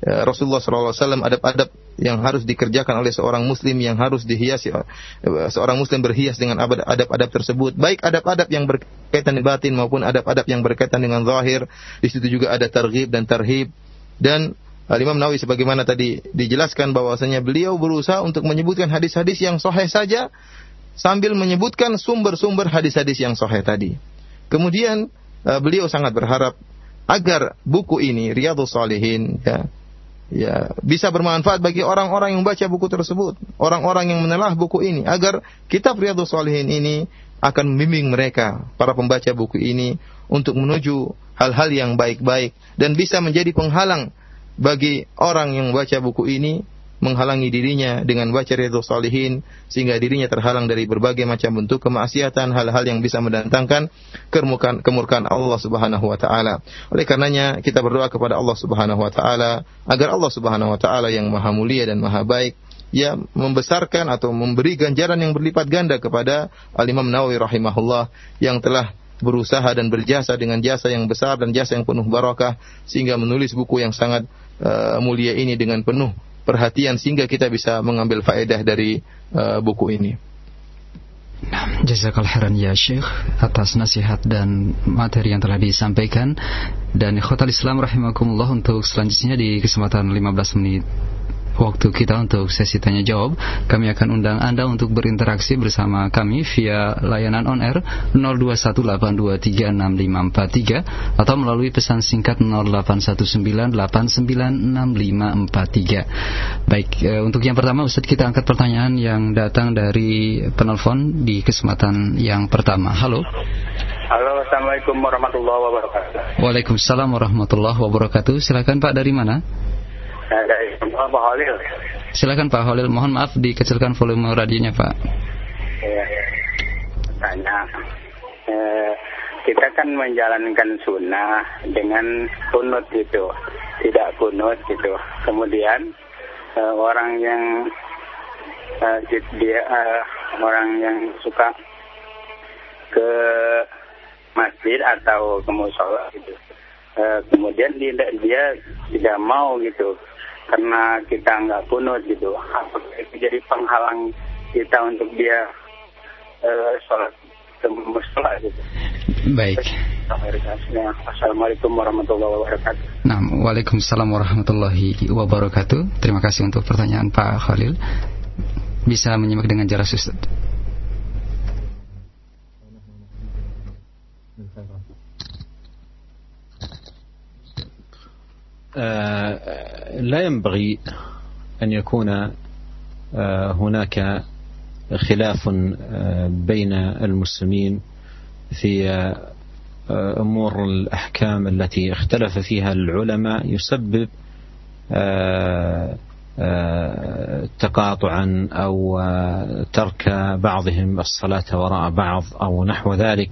ya, Rasulullah SAW, adab-adab yang harus dikerjakan oleh seorang Muslim yang harus dihiasi seorang Muslim berhias dengan adab-adab tersebut, baik adab-adab yang berkaitan dengan batin maupun adab-adab yang berkaitan dengan zahir. Di situ juga ada targhib dan tarhib dan Al Imam Nawawi sebagaimana tadi dijelaskan bahwasanya beliau berusaha untuk menyebutkan hadis-hadis yang sahih saja sambil menyebutkan sumber-sumber hadis-hadis yang sahih tadi. Kemudian uh, beliau sangat berharap agar buku ini Riyadhus Shalihin ya ya bisa bermanfaat bagi orang-orang yang membaca buku tersebut, orang-orang yang menelah buku ini. Agar kitab Riyadhus Shalihin ini akan membimbing mereka para pembaca buku ini untuk menuju hal-hal yang baik-baik. Dan bisa menjadi penghalang bagi orang yang membaca buku ini menghalangi dirinya dengan baca Riyadhus Salihin sehingga dirinya terhalang dari berbagai macam bentuk kemaksiatan, hal-hal yang bisa mendatangkan kemurkaan, kemurkaan Allah Subhanahu wa taala. Oleh karenanya kita berdoa kepada Allah Subhanahu wa taala agar Allah Subhanahu wa taala yang maha mulia dan maha baik ya membesarkan atau memberi ganjaran yang berlipat ganda kepada Al-Imam Nawawi rahimahullah yang telah berusaha dan berjasa dengan jasa yang besar dan jasa yang penuh barakah sehingga menulis buku yang sangat uh, mulia ini dengan penuh perhatian sehingga kita bisa mengambil faedah dari uh, buku ini. Jazakallah khairan ya Syekh atas nasihat dan materi yang telah disampaikan. Dan khotal Islam rahimakumullah untuk selanjutnya di kesempatan 15 menit waktu kita untuk sesi tanya jawab. Kami akan undang Anda untuk berinteraksi bersama kami via layanan on air 0218236543 atau melalui pesan singkat 0819896543. Baik, e, untuk yang pertama Ustaz kita angkat pertanyaan yang datang dari penelpon di kesempatan yang pertama. Halo. Halo, Assalamualaikum warahmatullahi wabarakatuh. Waalaikumsalam warahmatullahi wabarakatuh. Silakan Pak dari mana? Silakan Pak Holil, mohon maaf dikecilkan volume radionya Pak. Ya, tanya. Eh, kita kan menjalankan sunnah dengan kunut gitu, tidak kunut gitu. Kemudian eh, orang yang eh, dia orang yang suka ke masjid atau ke musola gitu. Kemudian dia, dia tidak mau gitu karena kita nggak kunut gitu. Apakah itu jadi penghalang kita untuk dia uh, sholat musola gitu. Baik. Assalamualaikum warahmatullahi wabarakatuh. Nah, Waalaikumsalam warahmatullahi wabarakatuh. Terima kasih untuk pertanyaan Pak Khalil. Bisa menyimak dengan jarak Ustaz. لا ينبغي أن يكون آه، هناك خلاف آه، بين المسلمين في أمور الأحكام التي اختلف فيها العلماء يسبب تقاطعا أو ترك بعضهم الصلاة وراء بعض أو نحو ذلك.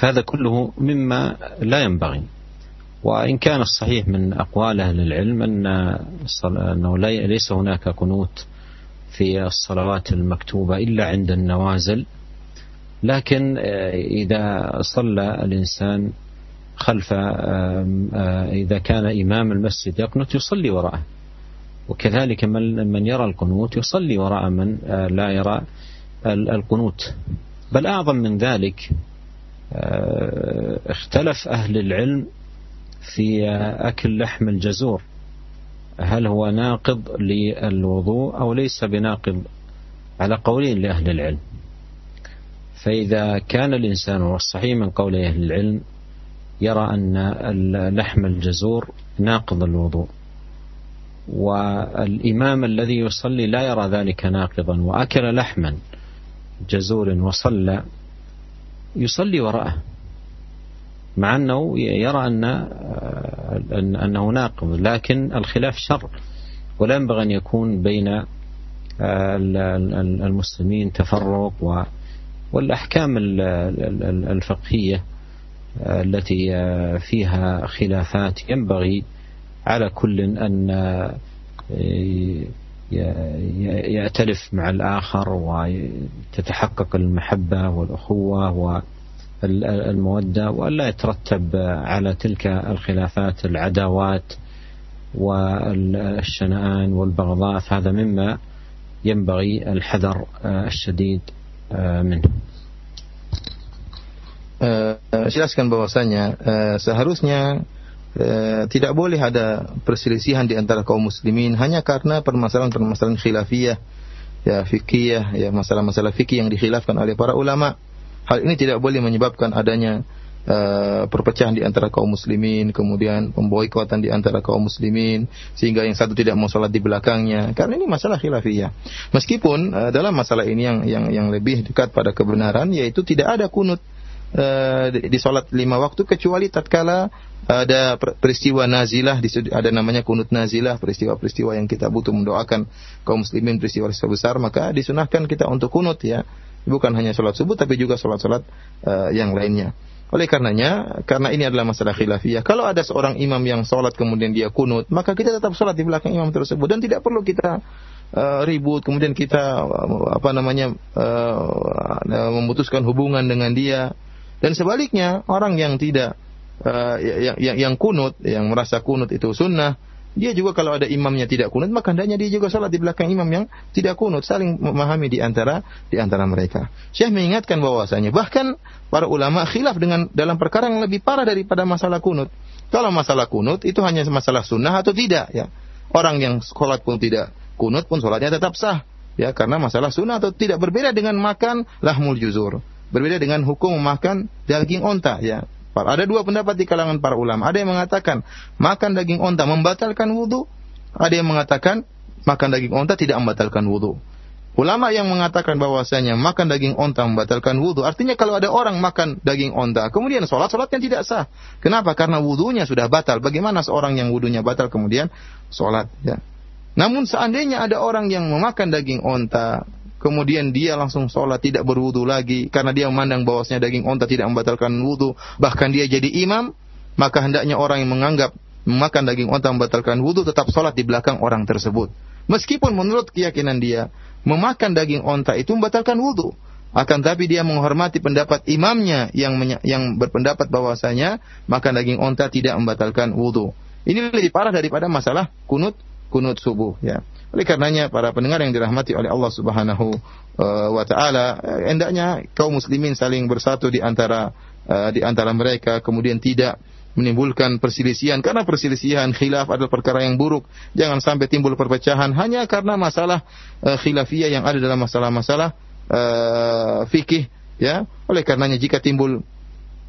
فهذا كله مما لا ينبغي. وإن كان الصحيح من أقوال أهل العلم أن أنه ليس هناك قنوت في الصلوات المكتوبة إلا عند النوازل. لكن إذا صلى الإنسان خلف إذا كان إمام المسجد يقنت يصلي وراءه. وكذلك من من يرى القنوت يصلي وراء من لا يرى القنوت. بل أعظم من ذلك اختلف أهل العلم في أكل لحم الجزور. هل هو ناقض للوضوء أو ليس بناقض؟ على قولين لأهل العلم. فإذا كان الإنسان والصحيح من قول أهل العلم يرى أن لحم الجزور ناقض الوضوء. والإمام الذي يصلي لا يرى ذلك ناقضا. وأكل لحما جزور وصلى يصلي وراءه. مع أنه يرى أن أنه ناقض لكن الخلاف شر ولا ينبغي أن يكون بين المسلمين تفرق والأحكام الفقهية التي فيها خلافات ينبغي على كل أن يأتلف مع الآخر وتتحقق المحبة والأخوة المودة وألا يترتب على تلك الخلافات العداوات والشنآن والبغضاء فهذا مما ينبغي الحذر الشديد منه jelaskan bahwasanya seharusnya tidak boleh ada perselisihan di antara kaum muslimin hanya karena permasalahan-permasalahan khilafiyah ya fikih ya masalah-masalah fikih yang dikhilafkan oleh para ulama Hal ini tidak boleh menyebabkan adanya uh, perpecahan di antara kaum muslimin, kemudian pemboikotan di antara kaum muslimin, sehingga yang satu tidak mau sholat di belakangnya. Karena ini masalah khilafiyah. Meskipun uh, dalam masalah ini yang yang yang lebih dekat pada kebenaran, yaitu tidak ada kunut uh, di, di sholat lima waktu kecuali tatkala ada peristiwa nazilah ada namanya kunut nazilah peristiwa-peristiwa yang kita butuh mendoakan kaum muslimin peristiwa-peristiwa besar maka disunahkan kita untuk kunut ya bukan hanya sholat subuh tapi juga sholat-sholat uh, yang lainnya. Oleh karenanya, karena ini adalah masalah khilafiyah, kalau ada seorang imam yang sholat kemudian dia kunut, maka kita tetap sholat di belakang imam tersebut dan tidak perlu kita uh, ribut, kemudian kita uh, apa namanya uh, memutuskan hubungan dengan dia. Dan sebaliknya orang yang tidak uh, yang, yang yang kunut, yang merasa kunut itu sunnah, dia juga kalau ada imamnya tidak kunut, maka hendaknya dia juga salat di belakang imam yang tidak kunut, saling memahami di antara di antara mereka. Syekh mengingatkan bahwasanya bahkan para ulama khilaf dengan dalam perkara yang lebih parah daripada masalah kunut. Kalau masalah kunut itu hanya masalah sunnah atau tidak ya. Orang yang sholat pun tidak kunut pun sholatnya tetap sah ya karena masalah sunnah atau tidak berbeda dengan makan lahmul juzur. Berbeda dengan hukum makan daging onta ya. Ada dua pendapat di kalangan para ulama. Ada yang mengatakan makan daging onta membatalkan wudhu. Ada yang mengatakan makan daging onta tidak membatalkan wudhu. Ulama yang mengatakan bahwasanya makan daging onta membatalkan wudhu, artinya kalau ada orang makan daging onta, kemudian sholat, sholatnya tidak sah. Kenapa? Karena wudhunya sudah batal. Bagaimana seorang yang wudhunya batal kemudian sholat? Ya. Namun seandainya ada orang yang memakan daging onta, kemudian dia langsung sholat tidak berwudu lagi karena dia memandang bahwasanya daging onta tidak membatalkan wudu, bahkan dia jadi imam, maka hendaknya orang yang menganggap memakan daging onta membatalkan wudu tetap sholat di belakang orang tersebut. Meskipun menurut keyakinan dia, memakan daging onta itu membatalkan wudu. Akan tapi dia menghormati pendapat imamnya yang yang berpendapat bahwasanya makan daging onta tidak membatalkan wudu. Ini lebih parah daripada masalah kunut kunut subuh ya. Oleh karenanya para pendengar yang dirahmati oleh Allah Subhanahu uh, wa taala, eh, hendaknya kaum muslimin saling bersatu di antara uh, di antara mereka kemudian tidak menimbulkan perselisihan karena perselisihan khilaf adalah perkara yang buruk. Jangan sampai timbul perpecahan hanya karena masalah uh, khilafiyah yang ada dalam masalah-masalah uh, fikih ya. Oleh karenanya jika timbul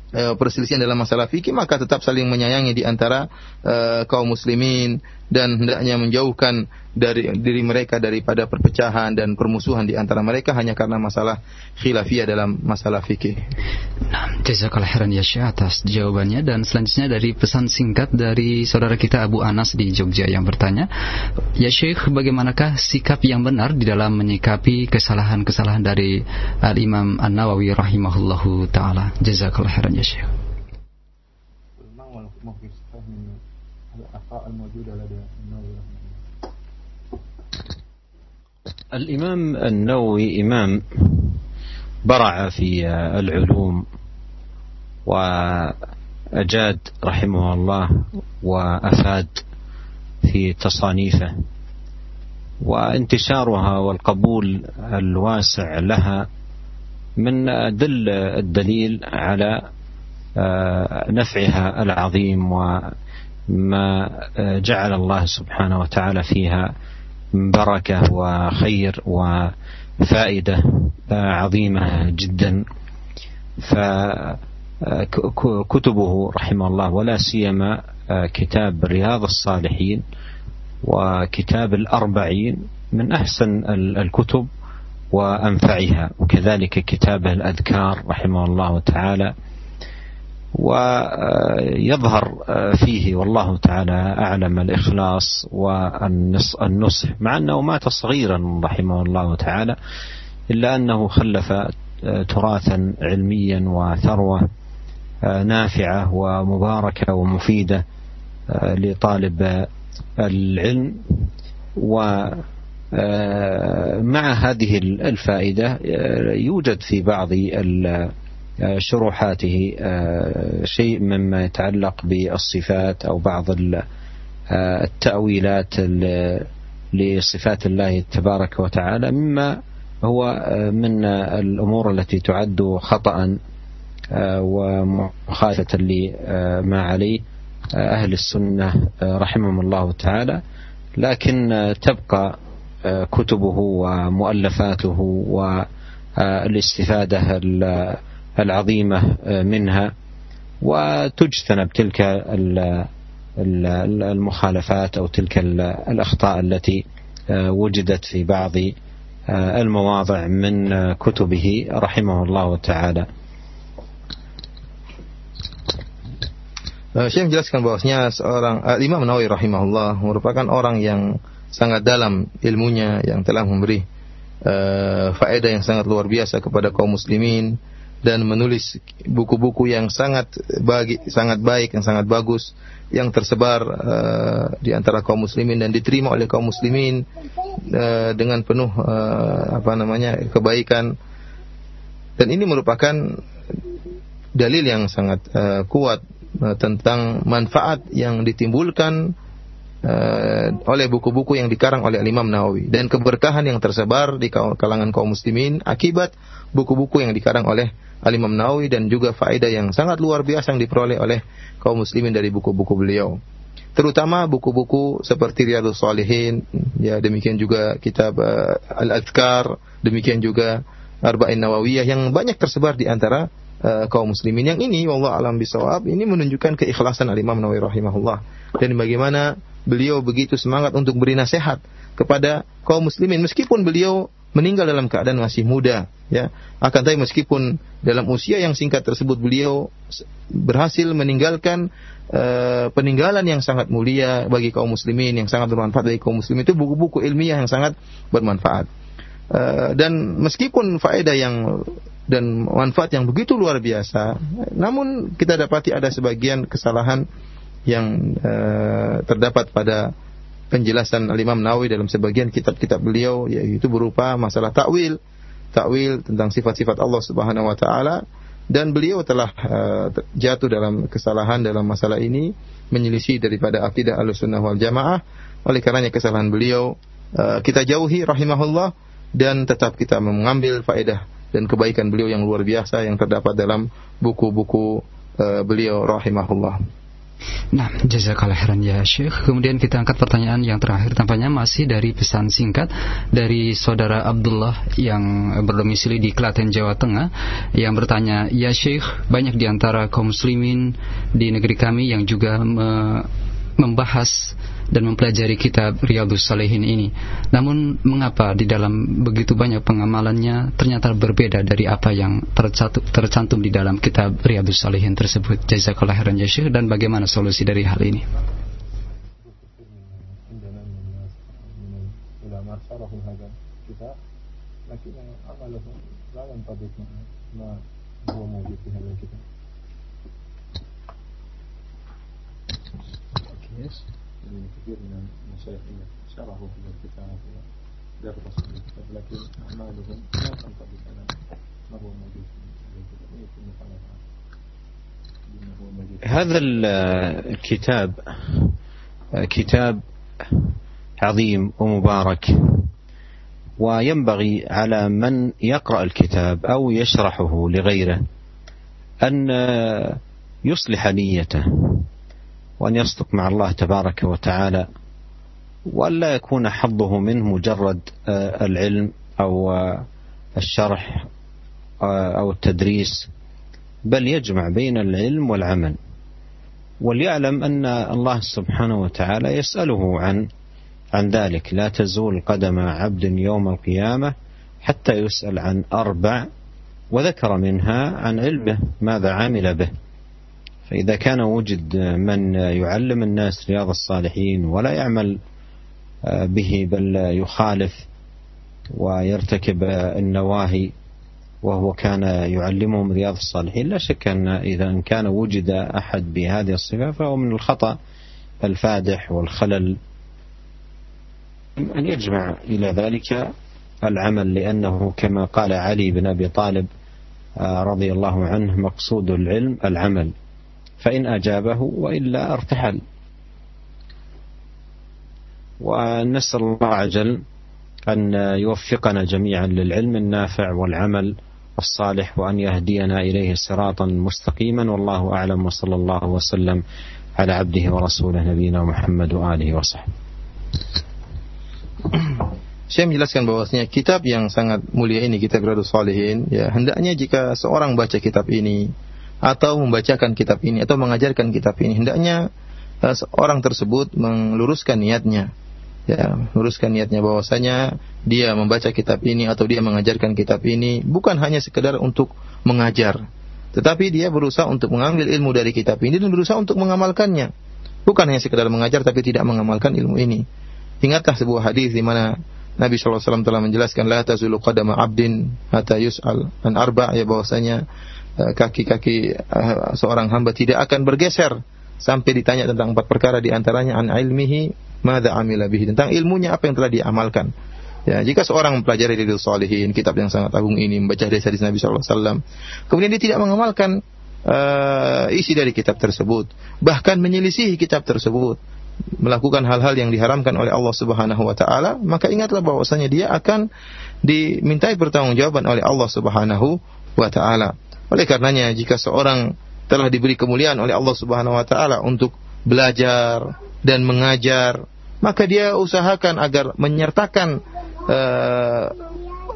perselisihan dalam masalah fikih maka tetap saling menyayangi di antara uh, kaum muslimin dan hendaknya menjauhkan dari diri mereka daripada perpecahan dan permusuhan di antara mereka hanya karena masalah khilafiyah dalam masalah fikih. Nah, jazakallah khairan ya Syekh atas jawabannya dan selanjutnya dari pesan singkat dari saudara kita Abu Anas di Jogja yang bertanya, "Ya Syekh, bagaimanakah sikap yang benar di dalam menyikapi kesalahan-kesalahan dari Al-Imam An-Nawawi rahimahullahu taala?" Jazakallah khairan ya Syekh. الموجودة لدى النووي الإمام النووي إمام برع في العلوم وأجاد رحمه الله وأفاد في تصانيفه وانتشارها والقبول الواسع لها من دل الدليل على نفعها العظيم و ما جعل الله سبحانه وتعالى فيها بركة وخير وفائدة عظيمة جدا. فكتبه رحمه الله ولا سيما كتاب رياض الصالحين وكتاب الأربعين من أحسن الكتب وأنفعها. وكذلك كتابه الأذكار رحمه الله تعالى. ويظهر فيه. والله تعالى أعلم الإخلاص والنصح مع أنه مات صغيرا رحمه الله تعالى إلا أنه خلف تراثا علميا وثروة نافعة ومباركة ومفيدة لطالب العلم. ومع هذه الفائدة يوجد في بعض شروحاته آه، شيء مما يتعلق بالصفات أو بعض آه، التأويلات لصفات الله تبارك وتعالى مما هو آه، من الأمور التي تعد خطا ومخالفة لما عليه أهل السنة رحمهم الله تعالى. لكن تبقى كتبه ومؤلفاته والاستفاده العظيمة آه، منها وتجتنب تلك المخالفات أو تلك الأخطاء التي آه، وجدت في بعض آه، المواضع من كتبه رحمه الله تعالى Syekh menjelaskan bahwasanya seorang uh, Imam Nawawi rahimahullah merupakan orang yang sangat dalam ilmunya yang telah memberi uh, faedah yang sangat luar biasa kepada kaum muslimin dan menulis buku-buku yang sangat bagi sangat baik yang sangat bagus yang tersebar uh, di antara kaum muslimin dan diterima oleh kaum muslimin uh, dengan penuh uh, apa namanya kebaikan. Dan ini merupakan dalil yang sangat uh, kuat uh, tentang manfaat yang ditimbulkan uh, oleh buku-buku yang dikarang oleh Imam Nawawi dan keberkahan yang tersebar di kalangan kaum muslimin akibat buku-buku yang dikarang oleh Al-Imam Nawawi dan juga faedah yang sangat luar biasa yang diperoleh oleh kaum muslimin dari buku-buku beliau. Terutama buku-buku seperti Riyadhus Shalihin, ya demikian juga kitab uh, Al-Adhkar, demikian juga Arba'in Nawawiyah yang banyak tersebar di antara uh, kaum muslimin. Yang ini wallah alam bisawab ini menunjukkan keikhlasan Al-Imam Nawawi rahimahullah dan bagaimana beliau begitu semangat untuk beri nasihat kepada kaum muslimin. Meskipun beliau meninggal dalam keadaan masih muda ya. Akan tapi meskipun dalam usia yang singkat tersebut beliau berhasil meninggalkan uh, peninggalan yang sangat mulia bagi kaum muslimin yang sangat bermanfaat bagi kaum muslimin. Itu buku-buku ilmiah yang sangat bermanfaat. Uh, dan meskipun faedah yang dan manfaat yang begitu luar biasa namun kita dapati ada sebagian kesalahan yang uh, terdapat pada penjelasan Al-Imam Nawawi dalam sebagian kitab-kitab beliau yaitu berupa masalah takwil, takwil tentang sifat-sifat Allah Subhanahu wa taala. Dan beliau telah uh, jatuh dalam kesalahan dalam masalah ini menyelisih daripada akidah Ahlussunnah wal Jamaah. Oleh karenanya kesalahan beliau uh, kita jauhi rahimahullah dan tetap kita mengambil faedah dan kebaikan beliau yang luar biasa yang terdapat dalam buku-buku uh, beliau rahimahullah. Nah, jazakallah khairan ya Syekh. Kemudian kita angkat pertanyaan yang terakhir tampaknya masih dari pesan singkat dari saudara Abdullah yang berdomisili di Klaten, Jawa Tengah yang bertanya, "Ya Syekh, banyak di antara kaum muslimin di negeri kami yang juga me membahas dan mempelajari kitab Riyadhus Salihin ini. Namun mengapa di dalam begitu banyak pengamalannya ternyata berbeda dari apa yang tercantum, di dalam kitab Riyadhus Salihin tersebut? Jazakallah khairan ya dan bagaimana solusi dari hal ini? Yes. كثير من المشايخ شرحوا في الكتاب ودرسوا لكن أعمالهم لا تنطبق على ما هو موجود المخالفات هذا الكتاب كتاب عظيم ومبارك وينبغي على من يقرأ الكتاب أو يشرحه لغيره أن يصلح نيته. وأن يصدق مع الله تبارك وتعالى وأن لا يكون حظه منه مجرد آه، العلم أو آه، الشرح آه، أو التدريس بل يجمع بين العلم والعمل. وليعلم أن الله سبحانه وتعالى يسأله عن عن ذلك. لا تزول قدم عبد يوم القيامة حتى يسأل عن أربع وذكر منها عن علمه ماذا عمل به. فإذا كان وجد من يعلم الناس رياض الصالحين ولا يعمل آه، به بل يخالف ويرتكب النواهي وهو كان يعلمهم رياض الصالحين لا شك أن إذا كان وجد أحد بهذه الصفة فهو من الخطأ الفادح والخلل. أن يجمع إلى ذلك العمل لأنه كما قال علي بن أبي طالب آه، رضي الله عنه مقصود العلم العمل. فإن أجابه وإلا ارتحل. ونسأل الله عجل أن يوفقنا جميعا للعلم النافع والعمل الصالح وأن يهدينا إليه صراطا مستقيما. والله أعلم. وصلى الله وسلم على عبده ورسوله نبينا محمد وآله وصحبه. Saya menjelaskan bahwasanya kitab yang sangat mulia ini kitab Riyadhus Shalihin ya hendaknya jika seorang baca kitab ini atau membacakan kitab ini atau mengajarkan kitab ini. Hendaknya uh, orang tersebut meluruskan niatnya. Ya meluruskan niatnya bahwasanya dia membaca kitab ini atau dia mengajarkan kitab ini bukan hanya sekedar untuk mengajar tetapi dia berusaha untuk mengambil ilmu dari kitab ini dan berusaha untuk mengamalkannya. Bukan hanya sekedar mengajar tapi tidak mengamalkan ilmu ini. Ingatkah sebuah hadis di mana Nabi SAW telah menjelaskan la tazulu qadama abdin hatta yus'al an arba ya bahwasanya eh, kaki-kaki uh, seorang hamba tidak akan bergeser sampai ditanya tentang empat perkara di antaranya an ilmihi madza amila bihi tentang ilmunya apa yang telah diamalkan. Ya, jika seorang mempelajari Ridul Salihin, kitab yang sangat agung ini, membaca hadis hadis Nabi SAW, kemudian dia tidak mengamalkan uh, isi dari kitab tersebut, bahkan menyelisihi kitab tersebut, melakukan hal-hal yang diharamkan oleh Allah Subhanahu wa taala, maka ingatlah bahwasanya dia akan dimintai pertanggungjawaban oleh Allah Subhanahu wa taala. Oleh karenanya jika seorang telah diberi kemuliaan oleh Allah Subhanahu wa taala untuk belajar dan mengajar, maka dia usahakan agar menyertakan uh,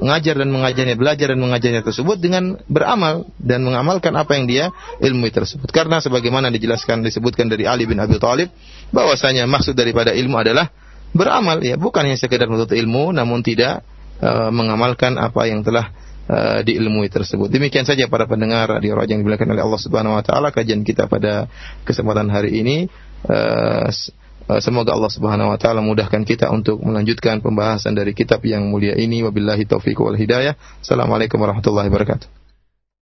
mengajar dan mengajarnya, belajar dan mengajarnya tersebut dengan beramal dan mengamalkan apa yang dia ilmu tersebut. Karena sebagaimana dijelaskan disebutkan dari Ali bin Abi Thalib bahwasanya maksud daripada ilmu adalah beramal ya, bukan hanya sekedar menuntut ilmu namun tidak uh, mengamalkan apa yang telah uh, diilmui tersebut. Demikian saja para pendengar radio Raja yang dimuliakan oleh Allah Subhanahu wa taala kajian kita pada kesempatan hari ini. Uh, Eh, semoga Allah Subhanahu wa taala mudahkan kita untuk melanjutkan pembahasan dari kitab yang mulia ini wabillahi taufiq wal hidayah. Assalamualaikum warahmatullahi wabarakatuh.